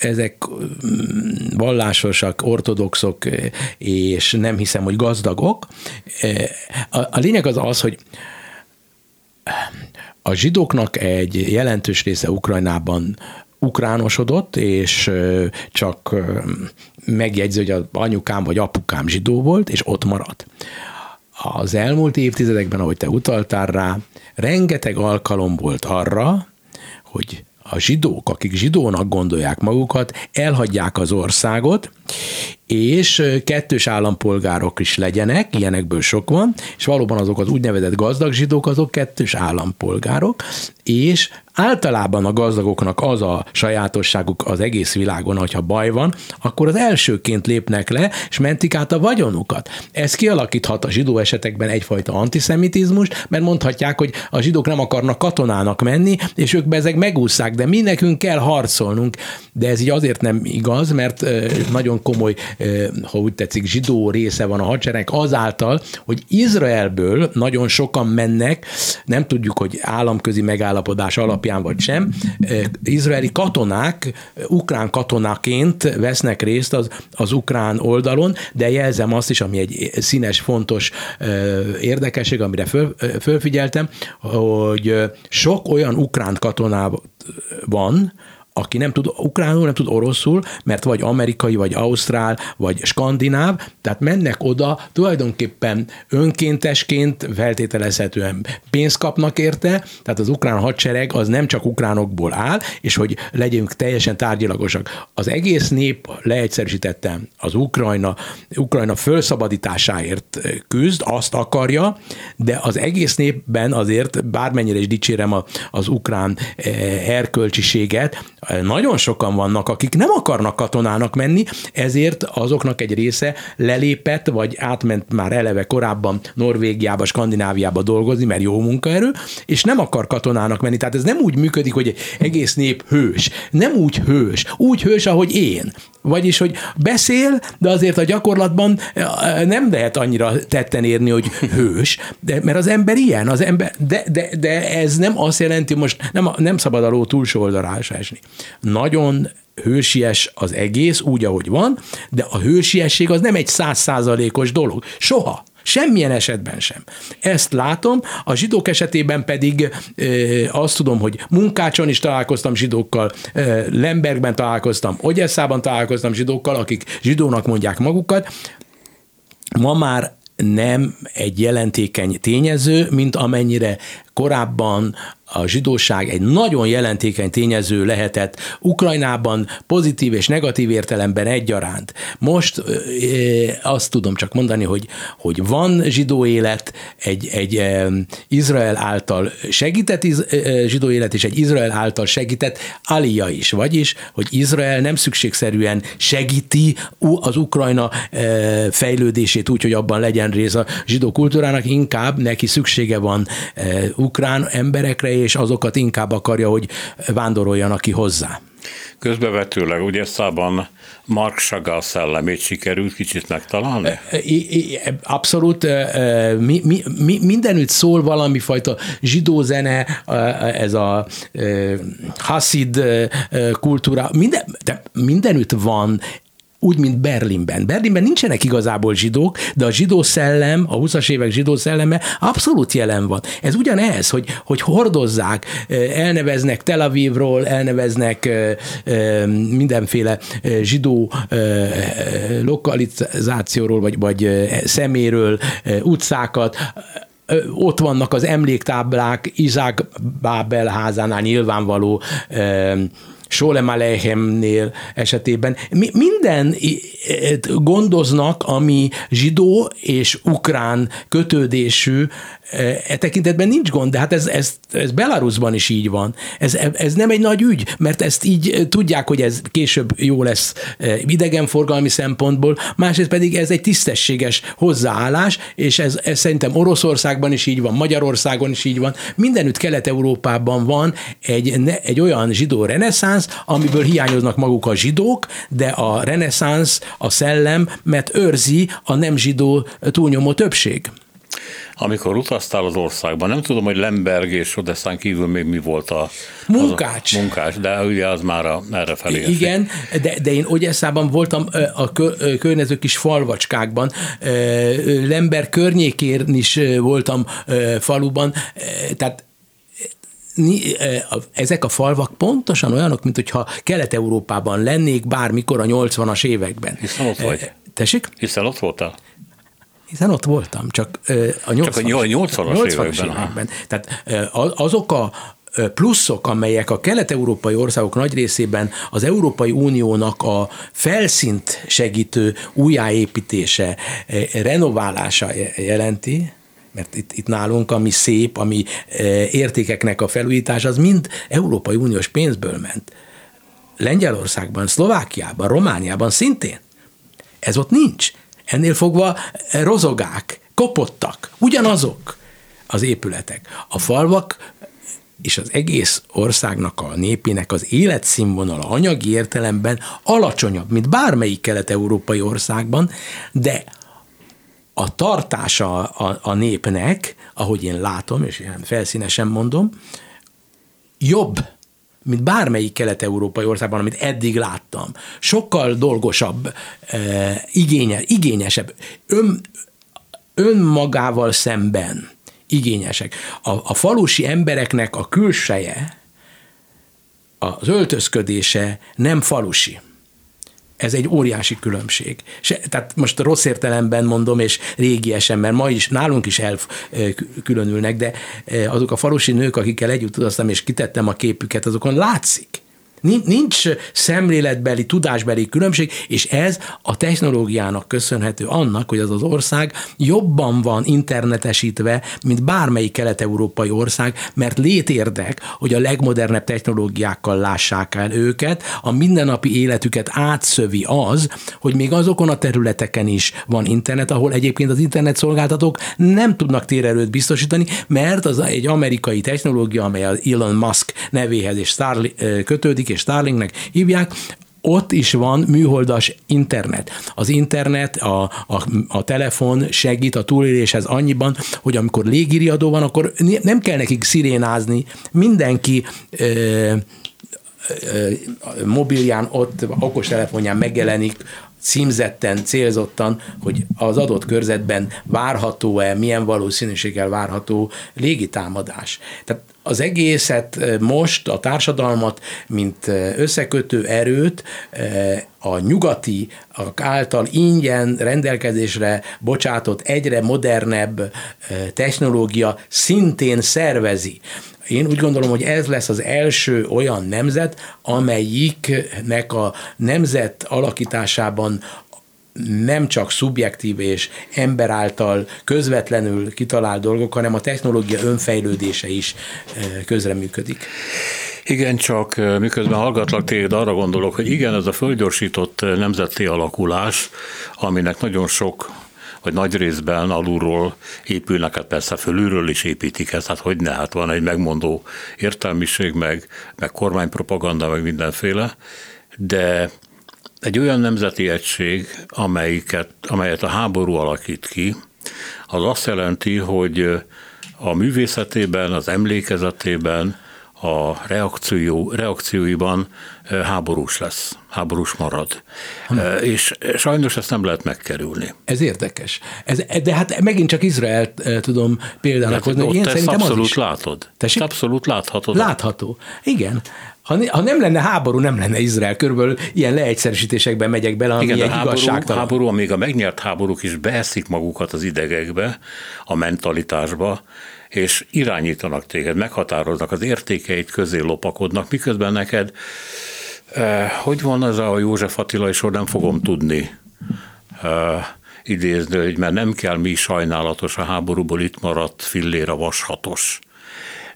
ezek mm, vallásosak, ortodoxok, és nem hiszem, hogy gazdagok. A, a lényeg az az, hogy a zsidóknak egy jelentős része Ukrajnában ukránosodott, és csak megjegyzi, hogy az anyukám vagy apukám zsidó volt, és ott maradt. Az elmúlt évtizedekben, ahogy te utaltál rá, rengeteg alkalom volt arra, hogy a zsidók, akik zsidónak gondolják magukat, elhagyják az országot, és kettős állampolgárok is legyenek, ilyenekből sok van, és valóban azok az úgynevezett gazdag zsidók, azok kettős állampolgárok, és általában a gazdagoknak az a sajátosságuk az egész világon, hogyha baj van, akkor az elsőként lépnek le, és mentik át a vagyonukat. Ez kialakíthat a zsidó esetekben egyfajta antiszemitizmus, mert mondhatják, hogy a zsidók nem akarnak katonának menni, és ők bezeg megúszszák, de mi nekünk kell harcolnunk. De ez így azért nem igaz, mert nagyon komoly, ha úgy tetszik, zsidó része van a hadsereg azáltal, hogy Izraelből nagyon sokan mennek, nem tudjuk, hogy államközi megállapodás alapján vagy sem, izraeli katonák, ukrán katonaként vesznek részt az, az ukrán oldalon, de jelzem azt is, ami egy színes, fontos érdekesség, amire föl, fölfigyeltem, hogy sok olyan ukrán katoná van, aki nem tud ukránul, nem tud oroszul, mert vagy amerikai, vagy ausztrál, vagy skandináv, tehát mennek oda tulajdonképpen önkéntesként, feltételezhetően pénzt kapnak érte, tehát az ukrán hadsereg az nem csak ukránokból áll, és hogy legyünk teljesen tárgyilagosak. Az egész nép leegyszerűsítettem az Ukrajna, Ukrajna felszabadításáért küzd, azt akarja, de az egész népben azért, bármennyire is dicsérem az ukrán eh, erkölcsiséget, nagyon sokan vannak, akik nem akarnak katonának menni, ezért azoknak egy része lelépett, vagy átment már eleve korábban Norvégiába, Skandináviába dolgozni, mert jó munkaerő, és nem akar katonának menni. Tehát ez nem úgy működik, hogy egy egész nép hős. Nem úgy hős, úgy hős, ahogy én. Vagyis, hogy beszél, de azért a gyakorlatban nem lehet annyira tetten érni, hogy hős, de, mert az ember ilyen, az ember, de, de, de ez nem azt jelenti, most nem, nem szabad a ló túlsó oldalra esni. Nagyon hősies az egész, úgy, ahogy van, de a hősiesség az nem egy százszázalékos dolog. Soha. Semmilyen esetben sem. Ezt látom, a zsidók esetében pedig e, azt tudom, hogy Munkácson is találkoztam zsidókkal, e, Lembergben találkoztam, Ogyesszában találkoztam zsidókkal, akik zsidónak mondják magukat. Ma már nem egy jelentékeny tényező, mint amennyire korábban a zsidóság egy nagyon jelentékeny tényező lehetett Ukrajnában pozitív és negatív értelemben egyaránt. Most azt tudom csak mondani, hogy, hogy van zsidó élet, egy, egy Izrael által segített zsidó élet, és egy Izrael által segített alia is, vagyis, hogy Izrael nem szükségszerűen segíti az Ukrajna fejlődését úgy, hogy abban legyen rész a zsidó kultúrának, inkább neki szüksége van ukrán emberekre, és azokat inkább akarja, hogy vándoroljanak ki hozzá. Közbevetőleg ugye Szában Mark Chagall szellemét sikerült kicsit megtalálni? Abszolút. Mi, mi, mi, mindenütt szól valami fajta zsidó zene, ez a Hasid kultúra, minden, de mindenütt van úgy, mint Berlinben. Berlinben nincsenek igazából zsidók, de a zsidó szellem, a 20-as évek zsidó szelleme abszolút jelen van. Ez ugyanez, hogy, hogy hordozzák, elneveznek Tel Avivról, elneveznek mindenféle zsidó lokalizációról, vagy, vagy szeméről utcákat, ott vannak az emléktáblák Izák Bábel házánál nyilvánvaló Sólem Alehemnél esetében. Mi, minden gondoznak, ami zsidó és ukrán kötődésű, e tekintetben nincs gond, de hát ez, ez, ez Belarusban is így van. Ez, ez nem egy nagy ügy, mert ezt így tudják, hogy ez később jó lesz idegenforgalmi szempontból, másrészt pedig ez egy tisztességes hozzáállás, és ez, ez szerintem Oroszországban is így van, Magyarországon is így van, mindenütt Kelet-Európában van egy, egy olyan zsidó reneszánsz, amiből hiányoznak maguk a zsidók, de a reneszánsz, a szellem, mert őrzi a nem zsidó túlnyomó többség amikor utaztál az országban, nem tudom, hogy Lemberg és Odesszán kívül még mi volt a... Munkács. Az a munkás, de ugye az már a, erre felé. Igen, de, de én Ogyesszában voltam a környező kis falvacskákban, Lemberg környékén is voltam faluban, tehát ezek a falvak pontosan olyanok, mint hogyha Kelet-Európában lennék bármikor a 80-as években. Hiszen ott vagy. Tessék? Hiszen ott voltál. Hiszen ott voltam, csak a 80-as, csak a 80-as, 80-as években. Tehát azok a pluszok, amelyek a kelet-európai országok nagy részében az Európai Uniónak a felszínt segítő újjáépítése, renoválása jelenti, mert itt, itt nálunk, ami szép, ami értékeknek a felújítás, az mind Európai Uniós pénzből ment. Lengyelországban, Szlovákiában, Romániában szintén. Ez ott nincs. Ennél fogva rozogák, kopottak, ugyanazok az épületek. A falvak és az egész országnak, a népének az életszínvonala anyagi értelemben alacsonyabb, mint bármelyik kelet-európai országban, de a tartása a, a népnek, ahogy én látom, és ilyen felszínesen mondom, jobb, mint bármelyik kelet-európai országban, amit eddig láttam. Sokkal dolgosabb, e, igénye, igényesebb, ön, önmagával szemben igényesek. A, a falusi embereknek a külseje, az öltözködése nem falusi ez egy óriási különbség. Se, tehát most rossz értelemben mondom, és régiesen, mert ma is nálunk is elkülönülnek, de azok a falusi nők, akikkel együtt utaztam, és kitettem a képüket, azokon látszik, Nincs szemléletbeli, tudásbeli különbség, és ez a technológiának köszönhető annak, hogy az az ország jobban van internetesítve, mint bármelyik kelet-európai ország, mert létérdek, hogy a legmodernebb technológiákkal lássák el őket, a mindennapi életüket átszövi az, hogy még azokon a területeken is van internet, ahol egyébként az internet szolgáltatók nem tudnak térerőt biztosítani, mert az egy amerikai technológia, amely az Elon Musk nevéhez és Starlink kötődik, és Starlinknek hívják, ott is van műholdas internet. Az internet, a, a, a telefon segít a túléléshez annyiban, hogy amikor légiriadó van, akkor nem kell nekik szirénázni, mindenki ö, mobilján ott, okostelefonján megjelenik címzetten, célzottan, hogy az adott körzetben várható-e, milyen valószínűséggel várható légitámadás. Tehát az egészet most, a társadalmat, mint összekötő erőt a nyugati által ingyen rendelkezésre bocsátott egyre modernebb technológia szintén szervezi. Én úgy gondolom, hogy ez lesz az első olyan nemzet, amelyiknek a nemzet alakításában nem csak szubjektív és ember által közvetlenül kitalált dolgok, hanem a technológia önfejlődése is eh, közreműködik. Igen, csak eh, miközben hallgatlak téged, arra gondolok, hogy igen, ez a földgyorsított eh, nemzeti alakulás, aminek nagyon sok vagy nagy részben alulról épülnek, hát persze fölülről is építik ezt, hát hogy ne, hát van egy megmondó értelmiség, meg, meg kormánypropaganda, meg mindenféle, de egy olyan nemzeti egység, amelyiket, amelyet a háború alakít ki, az azt jelenti, hogy a művészetében, az emlékezetében, a reakció, reakcióiban háborús lesz, háborús marad. Hmm. És sajnos ezt nem lehet megkerülni. Ez érdekes. Ez, de hát megint csak Izrael tudom példának hozni, én szerintem abszolút az is. látod. Tessék? abszolút láthatod. Látható. Igen. Ha, ha nem lenne háború, nem lenne Izrael. Körülbelül ilyen leegyszerűsítésekben megyek bele, ami Igen, egy háború, igazságtalan. háború, amíg a megnyert háborúk is beeszik magukat az idegekbe, a mentalitásba, és irányítanak téged, meghatároznak, az értékeit közé lopakodnak, miközben neked, eh, hogy van ez a József Attila, és nem fogom tudni eh, idézni, hogy mert nem kell mi sajnálatos, a háborúból itt maradt fillér a vashatos.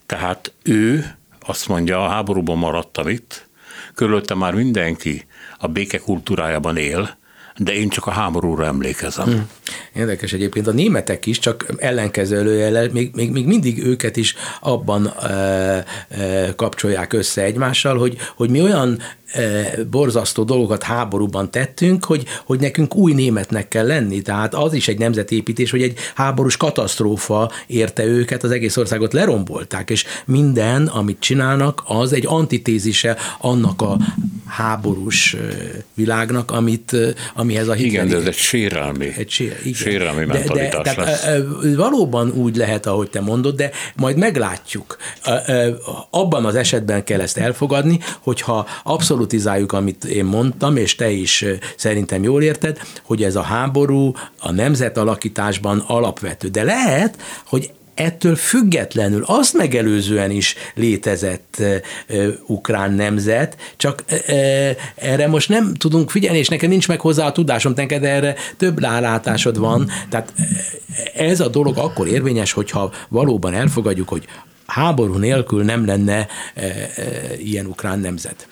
Tehát ő azt mondja, a háborúban maradtam itt, körülötte már mindenki a béke kultúrájában él, de én csak a háborúra emlékezem. Hmm. Érdekes egyébként, a németek is, csak ellenkező előjele, még, még, még mindig őket is abban e, e, kapcsolják össze egymással, hogy, hogy mi olyan borzasztó dolgokat háborúban tettünk, hogy, hogy nekünk új németnek kell lenni. Tehát az is egy nemzetépítés, hogy egy háborús katasztrófa érte őket, az egész országot lerombolták, és minden, amit csinálnak, az egy antitézise annak a háborús világnak, amit, amihez a Hitler... Igen, de ez egy sérelmi, egy sér, igen. sérelmi mentalitás de, de, lesz. Tehát, valóban úgy lehet, ahogy te mondod, de majd meglátjuk. Abban az esetben kell ezt elfogadni, hogyha abszolút abszolutizáljuk, amit én mondtam, és te is szerintem jól érted, hogy ez a háború a nemzetalakításban alapvető. De lehet, hogy ettől függetlenül azt megelőzően is létezett e, ukrán nemzet, csak e, erre most nem tudunk figyelni, és nekem nincs meg hozzá a tudásom, neked erre több rálátásod van, tehát ez a dolog akkor érvényes, hogyha valóban elfogadjuk, hogy háború nélkül nem lenne e, e, ilyen ukrán nemzet.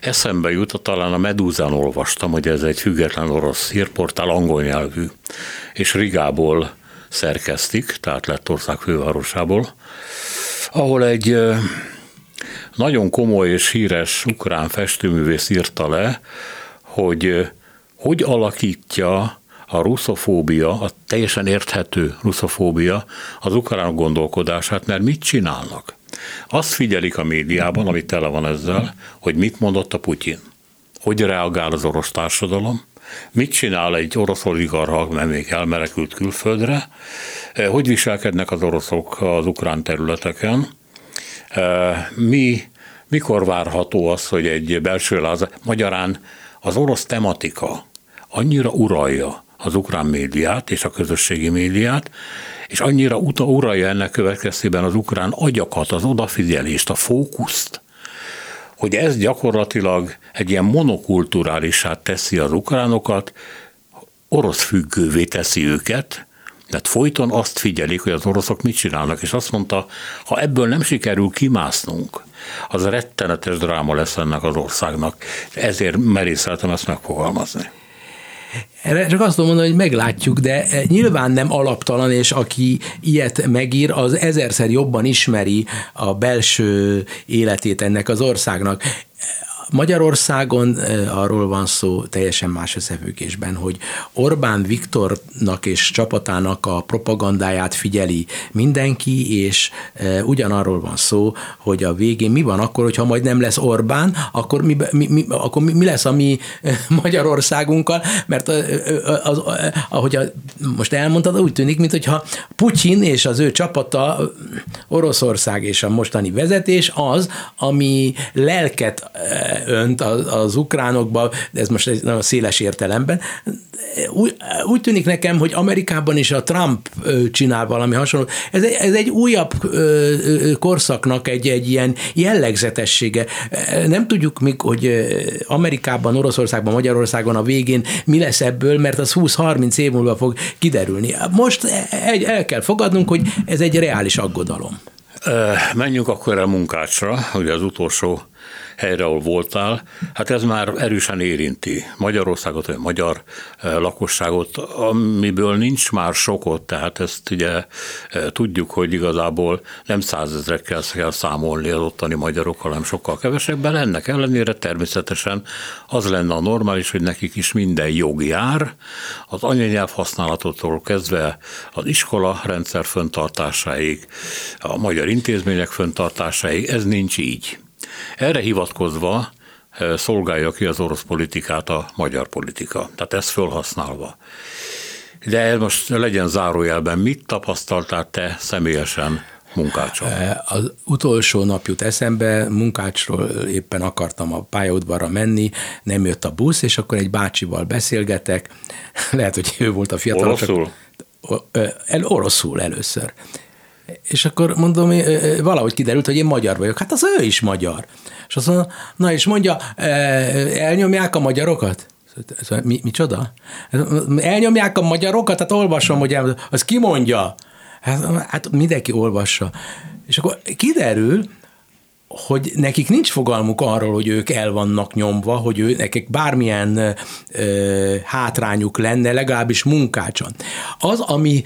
Eszembe jut, talán a Medúzán olvastam, hogy ez egy független orosz hírportál, angol nyelvű, és Rigából szerkesztik, tehát Lettország fővárosából, ahol egy e, nagyon komoly és híres ukrán festőművész írta le, hogy e, hogy alakítja a russzofóbia, a teljesen érthető russzofóbia az ukrán gondolkodását, mert mit csinálnak? Azt figyelik a médiában, ami tele van ezzel, hogy mit mondott a Putyin. Hogy reagál az orosz társadalom, mit csinál egy orosz oligarha, mert még elmerekült külföldre, hogy viselkednek az oroszok az ukrán területeken, mi, mikor várható az, hogy egy belső láz, magyarán az orosz tematika annyira uralja az ukrán médiát és a közösségi médiát, és annyira uta uralja ennek következtében az ukrán agyakat, az odafigyelést, a fókuszt, hogy ez gyakorlatilag egy ilyen monokulturálisát teszi az ukránokat, orosz függővé teszi őket, tehát folyton azt figyelik, hogy az oroszok mit csinálnak, és azt mondta, ha ebből nem sikerül kimásznunk, az rettenetes dráma lesz ennek az országnak. Ezért merészeltem ezt megfogalmazni. Erre csak azt tudom mondani, hogy meglátjuk, de eh, nyilván nem alaptalan, és aki ilyet megír, az ezerszer jobban ismeri a belső életét ennek az országnak. Magyarországon arról van szó teljesen más összefüggésben, hogy Orbán Viktornak és csapatának a propagandáját figyeli mindenki, és ugyanarról van szó, hogy a végén mi van akkor, hogyha majd nem lesz Orbán, akkor mi, mi, mi, akkor mi, lesz a mi Magyarországunkkal, mert az, az, ahogy a, most elmondtad, úgy tűnik, mintha Putyin és az ő csapata, Oroszország és a mostani vezetés az, ami lelket önt az, ukránokba, de ez most nagyon széles értelemben. Úgy, úgy tűnik nekem, hogy Amerikában is a Trump csinál valami hasonló. Ez egy, ez egy újabb korszaknak egy, egy ilyen jellegzetessége. Nem tudjuk még, hogy Amerikában, Oroszországban, Magyarországon a végén mi lesz ebből, mert az 20-30 év múlva fog kiderülni. Most el kell fogadnunk, hogy ez egy reális aggodalom. Menjünk akkor a munkácsra, ugye az utolsó helyre, ahol voltál, hát ez már erősen érinti Magyarországot, vagy magyar lakosságot, amiből nincs már sokot, tehát ezt ugye tudjuk, hogy igazából nem százezrekkel kell számolni az ottani magyarokkal, hanem sokkal kevesebben. Ennek ellenére természetesen az lenne a normális, hogy nekik is minden jog jár, az anyanyelv használatotól kezdve az iskola rendszer föntartásáig, a magyar intézmények föntartásáig, ez nincs így. Erre hivatkozva eh, szolgálja ki az orosz politikát a magyar politika, tehát ezt fölhasználva. De most legyen zárójelben, mit tapasztaltál te személyesen Munkácson? Eh, az utolsó nap jut eszembe, Munkácsról éppen akartam a pályaudvarra menni, nem jött a busz, és akkor egy bácsival beszélgetek, lehet, hogy ő volt a fiatal. Oroszul? El, oroszul először. És akkor mondom, valahogy kiderült, hogy én magyar vagyok. Hát az ő is magyar. És azt mondja, na és mondja, elnyomják a magyarokat? Mi, micsoda? Elnyomják a magyarokat? Hát olvasom, hogy az ki mondja? Hát, hát mindenki olvassa. És akkor kiderül, hogy nekik nincs fogalmuk arról, hogy ők el vannak nyomva, hogy ő, nekik bármilyen ö, hátrányuk lenne, legalábbis munkácson. Az, ami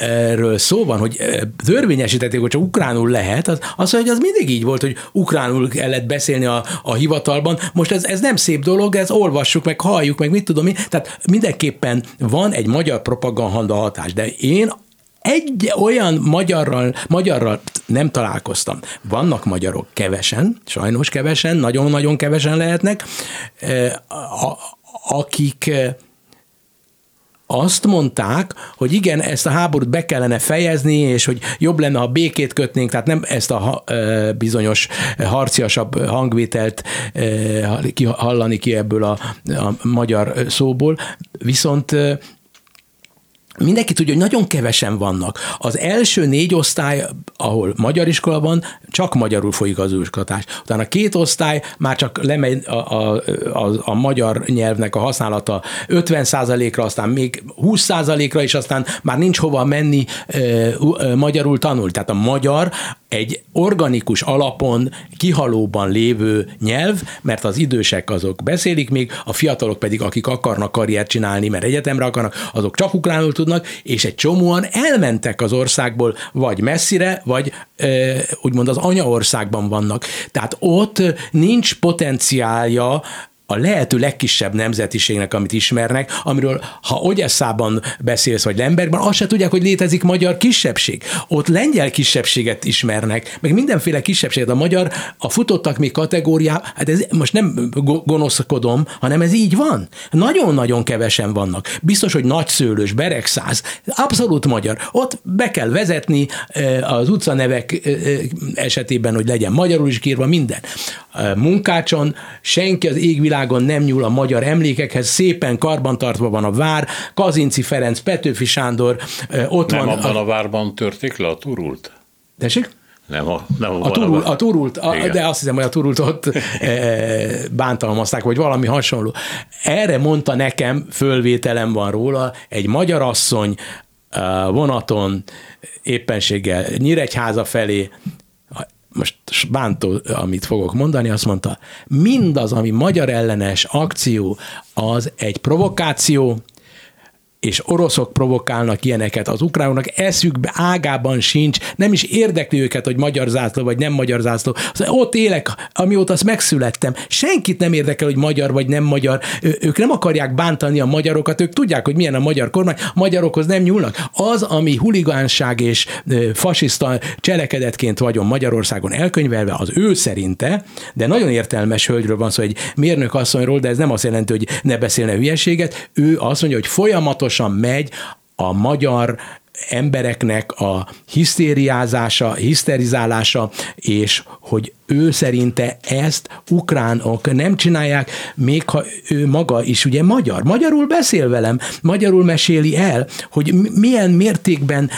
erről szó van, hogy törvényesítették, hogy csak ukránul lehet, az, az, hogy az mindig így volt, hogy ukránul kellett beszélni a, a hivatalban. Most ez, ez nem szép dolog, ez olvassuk, meg halljuk, meg mit tudom én. Tehát mindenképpen van egy magyar propaganda hatás, de én egy olyan magyarral, magyarral nem találkoztam. Vannak magyarok kevesen, sajnos kevesen, nagyon-nagyon kevesen lehetnek, akik azt mondták, hogy igen, ezt a háborút be kellene fejezni, és hogy jobb lenne, ha békét kötnénk, tehát nem ezt a bizonyos harciasabb hangvételt hallani ki ebből a, a magyar szóból, viszont mindenki tudja, hogy nagyon kevesen vannak. Az első négy osztály, ahol magyar iskola van, csak magyarul folyik az őskatás. Utána két osztály már csak lemegy a, a, a, a magyar nyelvnek a használata 50%-ra, aztán még 20%-ra, és aztán már nincs hova menni e, e, magyarul tanulni. Tehát a magyar egy organikus alapon, kihalóban lévő nyelv, mert az idősek azok beszélik még, a fiatalok pedig, akik akarnak karriert csinálni, mert egyetemre akarnak, azok csak ukránul tudnak, és egy csomóan elmentek az országból, vagy messzire, vagy e, úgymond az anyaországban vannak. Tehát ott nincs potenciálja a lehető legkisebb nemzetiségnek, amit ismernek, amiről ha Ogyesszában beszélsz, vagy Lembergben, azt se tudják, hogy létezik magyar kisebbség. Ott lengyel kisebbséget ismernek, meg mindenféle kisebbséget. A magyar, a futottak még kategóriá, hát ez most nem gonoszkodom, hanem ez így van. Nagyon-nagyon kevesen vannak. Biztos, hogy nagyszőlős, beregszáz, abszolút magyar. Ott be kell vezetni az utcanevek esetében, hogy legyen magyarul is kírva minden. Munkácson senki az égvilág világon nem nyúl a magyar emlékekhez, szépen karbantartva van a vár, Kazinci Ferenc, Petőfi Sándor, ott nem van. abban a, a várban törték le a turult? Tessék? Nem, a, nem a, turul, a turult, a, de azt hiszem, hogy a turult ott e, bántalmazták, vagy valami hasonló. Erre mondta nekem, fölvételem van róla, egy magyar asszony vonaton éppenséggel Nyíregyháza felé most bántó, amit fogok mondani, azt mondta, mindaz, ami magyar ellenes akció, az egy provokáció, és oroszok provokálnak ilyeneket az ukránoknak, eszükbe ágában sincs, nem is érdekli őket, hogy magyar zászló vagy nem magyar zászló. Ott élek, amióta azt megszülettem. Senkit nem érdekel, hogy magyar vagy nem magyar. Ők nem akarják bántani a magyarokat, ők tudják, hogy milyen a magyar kormány, magyarokhoz nem nyúlnak. Az, ami huligánság és fasiszta cselekedetként vagyon Magyarországon elkönyvelve, az ő szerinte, de nagyon értelmes hölgyről van szó, egy mérnök asszonyról, de ez nem azt jelenti, hogy ne beszélne hülyeséget. Ő azt mondja, hogy folyamatos folyamatosan megy a magyar embereknek a hisztériázása, hiszterizálása, és hogy ő szerinte ezt ukránok nem csinálják, még ha ő maga is ugye magyar. Magyarul beszél velem, magyarul meséli el, hogy milyen mértékben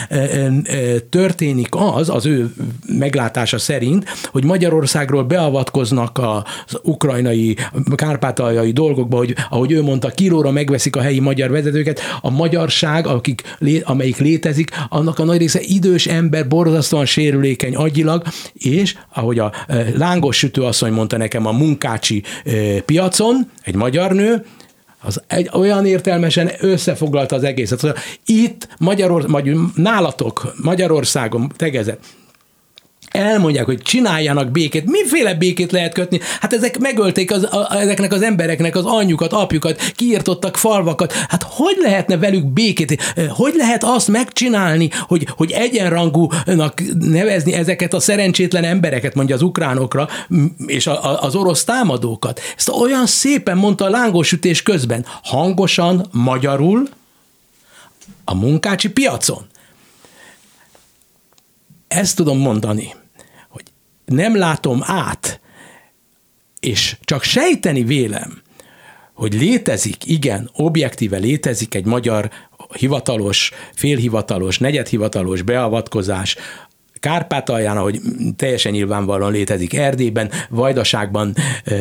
történik az, az ő meglátása szerint, hogy Magyarországról beavatkoznak az ukrajnai, kárpátaljai dolgokba, hogy ahogy ő mondta, kilóra megveszik a helyi magyar vezetőket, a magyarság, akik, amelyik létezik, annak a nagy része idős ember, borzasztóan sérülékeny agyilag, és ahogy a lángos sütőasszony mondta nekem a munkácsi piacon, egy magyar nő, az egy olyan értelmesen összefoglalta az egészet. Itt Magyarország, vagy nálatok Magyarországon tegezett, elmondják, hogy csináljanak békét. Miféle békét lehet kötni? Hát ezek megölték az, a, ezeknek az embereknek az anyjukat, apjukat, kiirtottak falvakat. Hát hogy lehetne velük békét? Hogy lehet azt megcsinálni, hogy, hogy egyenrangúnak nevezni ezeket a szerencsétlen embereket, mondja az ukránokra, és a, a, az orosz támadókat? Ezt olyan szépen mondta a lángosütés közben, hangosan, magyarul, a munkácsi piacon ezt tudom mondani, nem látom át, és csak sejteni vélem, hogy létezik, igen, objektíve létezik egy magyar hivatalos, félhivatalos, negyedhivatalos beavatkozás, Kárpátalján, ahogy teljesen nyilvánvalóan létezik, Erdélyben, Vajdaságban,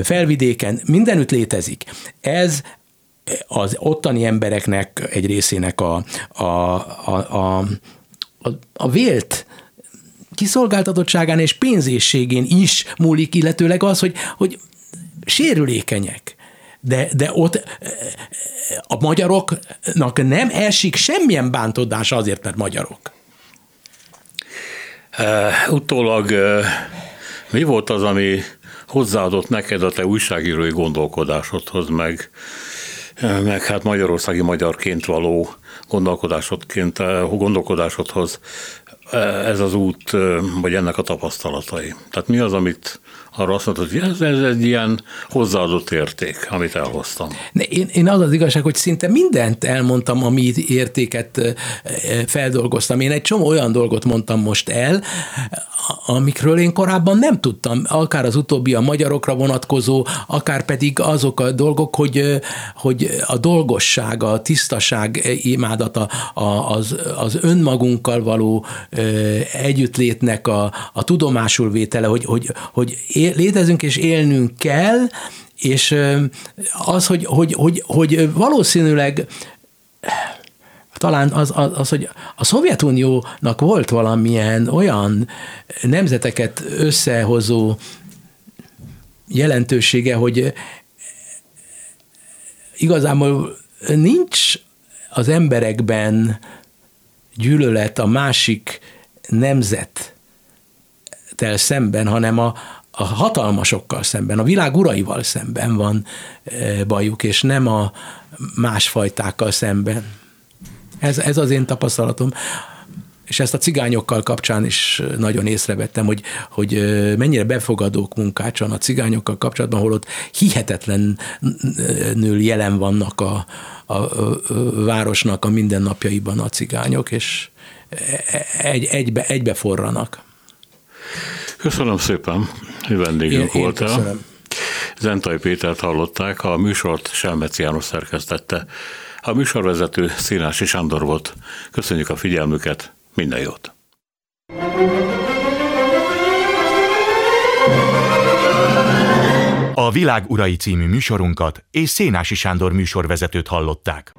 Felvidéken, mindenütt létezik. Ez az ottani embereknek egy részének a, a, a, a, a, vélt kiszolgáltatottságán és pénzészségén is múlik, illetőleg az, hogy, hogy sérülékenyek. De, de ott a magyaroknak nem esik semmilyen bántódása azért, mert magyarok. Uh, utólag uh, mi volt az, ami hozzáadott neked a te újságírói gondolkodásodhoz, meg, meg hát magyarországi magyarként való gondolkodásodként, gondolkodásodhoz ez az út, vagy ennek a tapasztalatai? Tehát mi az, amit arra azt mondtad, hogy ez, ez egy ilyen hozzáadott érték, amit elhoztam. Én, én az az igazság, hogy szinte mindent elmondtam, ami értéket feldolgoztam. Én egy csomó olyan dolgot mondtam most el, amikről én korábban nem tudtam, akár az utóbbi a magyarokra vonatkozó, akár pedig azok a dolgok, hogy, hogy a dolgosság, a tisztaság imádata, az, az önmagunkkal való együttlétnek a, a tudomásul vétele, hogy, hogy, hogy létezünk és élnünk kell, és az, hogy, hogy, hogy, hogy valószínűleg talán az, az, az, hogy a Szovjetuniónak volt valamilyen olyan nemzeteket összehozó jelentősége, hogy igazából nincs az emberekben gyűlölet a másik nemzettel szemben, hanem a, a hatalmasokkal szemben, a világ uraival szemben van e, bajuk, és nem a másfajtákkal szemben. Ez, ez az én tapasztalatom. És ezt a cigányokkal kapcsán is nagyon észrevettem, hogy, hogy mennyire befogadók munkácson a cigányokkal kapcsolatban, holott hihetetlenül jelen vannak a, a, városnak a mindennapjaiban a cigányok, és egy, egybe, egybe forranak. Köszönöm szépen, hogy vendégünk én, voltál. Köszönöm. Zentai Pétert hallották, a műsort Selmec János szerkesztette. A műsorvezető Színási Sándor volt. Köszönjük a figyelmüket, minden jót! A Világ Urai című műsorunkat és Szénási Sándor műsorvezetőt hallották.